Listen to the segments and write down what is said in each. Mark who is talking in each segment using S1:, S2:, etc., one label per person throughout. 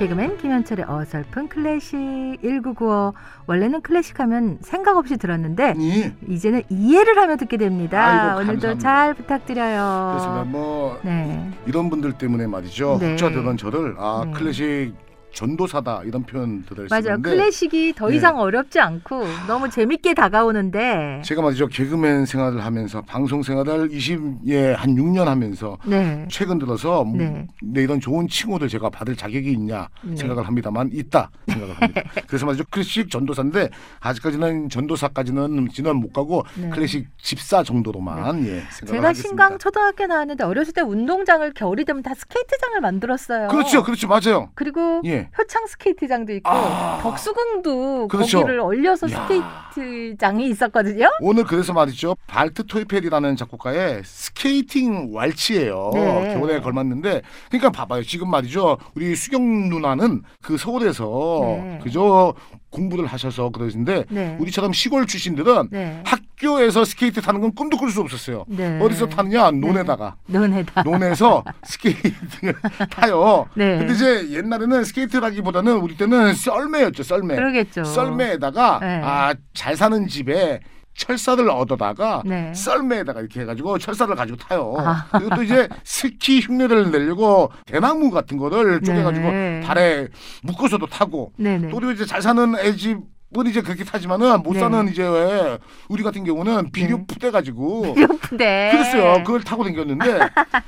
S1: 개그맨 김현철의 어설픈 클래식 1995 원래는 클래식 하면 생각 없이 들었는데
S2: 예.
S1: 이제는 이해를 하며 듣게 됩니다.
S2: 아이고,
S1: 오늘도. 잘 부탁드려요.
S2: 그렇습니다. 뭐
S1: 네.
S2: 이런 분들 때문에 말이죠.
S1: 네.
S2: 혹자 되던 저를 아
S1: 네.
S2: 클래식 전도사다 이런 표현들을
S1: 맞아요.
S2: 쓰는데
S1: 클래식이 더
S2: 네.
S1: 이상 어렵지 않고 너무 재밌게 다가오는데
S2: 제가 말이죠 개그맨 생활을 하면서 방송 생활을 20예 한 6년 하면서
S1: 네.
S2: 최근 들어서 뭐
S1: 네.
S2: 내 이런 좋은 칭호를 제가 받을 자격이 있냐
S1: 네.
S2: 생각을 합니다만 있다 생각을 합니다. 그래서 말이죠 클래식 전도사인데 아직까지는 전도사까지는 지는 못 가고
S1: 네.
S2: 클래식 집사 정도로만 예 생각을
S1: 제가
S2: 하겠습니다.
S1: 신강 초등학교 나왔는데 어렸을 때 운동장을 겨울이 되면 다 스케이트장을 만들었어요.
S2: 그렇죠, 그렇죠, 맞아요.
S1: 그리고
S2: 예.
S1: 표창 스케이트장도 있고
S2: 아.
S1: 덕수궁도
S2: 그렇죠.
S1: 거기를 얼려서
S2: 야.
S1: 스케이트장이 있었거든요.
S2: 오늘 그래서 말이죠. 발트 토이펠이라는 작곡가의 스케이팅 왈츠예요.
S1: 네.
S2: 겨울에 걸맞는데 그러니까 봐봐요. 지금 말이죠. 우리 수경 누나는 그 서울에서
S1: 네.
S2: 그저 공부를 하셔서 그러신데
S1: 네.
S2: 우리처럼 시골 출신들은
S1: 네.
S2: 학교에서 스케이트 타는 건 꿈도 꿀 수 없었어요.
S1: 네.
S2: 어디서 타느냐? 논에다가.
S1: 논에다.
S2: 논에서 스케이팅을 타요.
S1: 네.
S2: 근데 이제 옛날에는 스케이트라기보다는 우리 때는 썰매였죠, 썰매.
S1: 그러겠죠.
S2: 썰매에다가
S1: 네.
S2: 아 잘 사는 집에 철사를 얻어다가
S1: 네.
S2: 썰매에다가 이렇게 해가지고 철사를 가지고 타요.
S1: 아.
S2: 그리고 또 이제 스키 흉내를 내려고 대나무 같은 거를 쪼개가지고
S1: 네.
S2: 발에 묶어서도 타고
S1: 네네.
S2: 또 그리고 이제 잘 사는 애 집은 이제 그렇게 타지만은 못
S1: 네.
S2: 사는 이제 왜 우리 같은 경우는 비료
S1: 네.
S2: 푸대 가지고
S1: 귀엽대.
S2: 그랬어요. 그걸 타고 다녔는데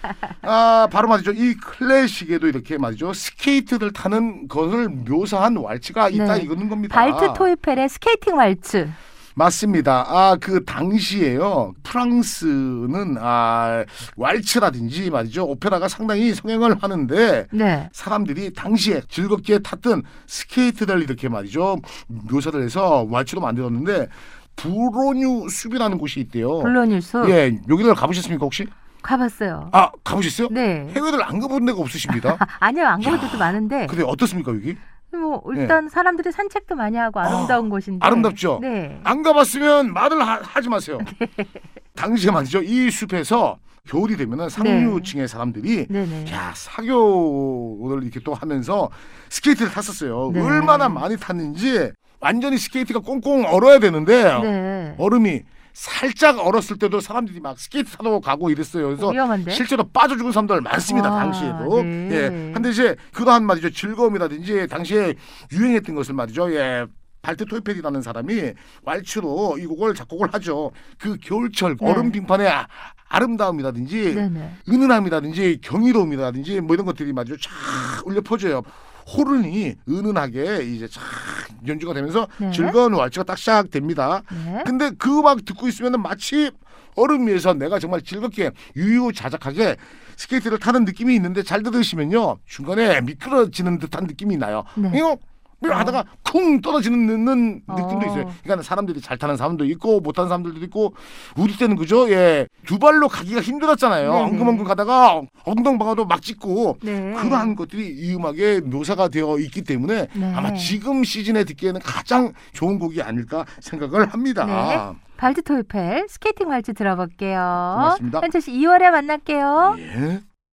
S2: 아 바로 말이죠. 이 클래식에도 이렇게 말이죠. 스케이트를 타는 것을 묘사한 왈츠가 있다
S1: 네.
S2: 이거는 겁니다.
S1: 발트 토이펠의 스케이팅 왈츠.
S2: 맞습니다. 아, 그 당시에요. 프랑스는 아, 왈츠라든지 말이죠. 오페라가 상당히 성행을 하는데
S1: 네.
S2: 사람들이 당시에 즐겁게 탔던 스케이트를 이렇게 말이죠. 묘사를 해서 왈츠로 만들었는데 불로뉴 숲이라는 곳이 있대요.
S1: 불로뉴 숲
S2: 예, 여기를 가보셨습니까 혹시?
S1: 가봤어요.
S2: 아, 가보셨어요?
S1: 네.
S2: 해외를 안 가본 데가 없으십니다.
S1: 아니요 안 가본 데도 많은데
S2: 근데 어떻습니까 여기?
S1: 뭐 일단 사람들이 산책도 많이 하고 아름다운 곳인데
S2: 아름답죠?
S1: 네.
S2: 안 가봤으면 말을 하, 지 마세요. 당시에 말이죠. 이 숲에서 겨울이 되면은 상류층의 사람들이
S1: 네네.
S2: 야 사교를 이렇게 또 하면서 스케이트를 탔었어요.
S1: 네.
S2: 얼마나 많이 탔는지 완전히 스케이트가 꽁꽁 얼어야 되는데
S1: 네.
S2: 얼음이 살짝 얼었을 때도 사람들이 막 스케이트 타러 가고 이랬어요. 그래서
S1: 위험한데.
S2: 실제로 빠져 죽은 사람들 많습니다.
S1: 와,
S2: 당시에도.
S1: 네.
S2: 예. 근데 이제 그러한 말이죠. 즐거움이라든지 당시에 유행했던 것을 말이죠. 예. 발트 토이펠이라는 사람이 왈츠로 이 곡을 작곡을 하죠. 그 겨울철
S1: 네.
S2: 얼음 빙판의 아, 아름다움이라든지
S1: 네 네.
S2: 은은함이라든지 경이로움이라든지 뭐 이런 것들이 말이죠. 쫙 울려 퍼져요. 호른이 은은하게 이제 쫙 연주가 되면서
S1: 네.
S2: 즐거운 왈츠가 딱 시작됩니다.
S1: 네.
S2: 근데 그 음악 듣고 있으면 마치 얼음 위에서 내가 정말 즐겁게 유유자적하게 스케이트를 타는 느낌이 있는데 잘 들으시면요 중간에 미끄러지는 듯한 느낌이 나요.
S1: 네.
S2: 이거 뭐 하다가 쿵 떨어지는 느낌도
S1: 어.
S2: 있어요. 그러니까 사람들이 잘 타는 사람도 있고 못 타는 사람들도 있고 우리 때는 그죠? 예. 두 발로 가기가 힘들었잖아요.
S1: 네네.
S2: 엉금엉금 가다가 엉덩방아도 막 찧고
S1: 네.
S2: 그러한 것들이 이 음악에 묘사가 되어 있기 때문에
S1: 네.
S2: 아마 지금 시즌에 듣기에는 가장 좋은 곡이 아닐까 생각을 합니다.
S1: 네. 발트 토이펠 스케이팅 왈츠 들어볼게요.
S2: 고맙습니다.
S1: 현철 씨 2월에 만날게요.
S2: 예.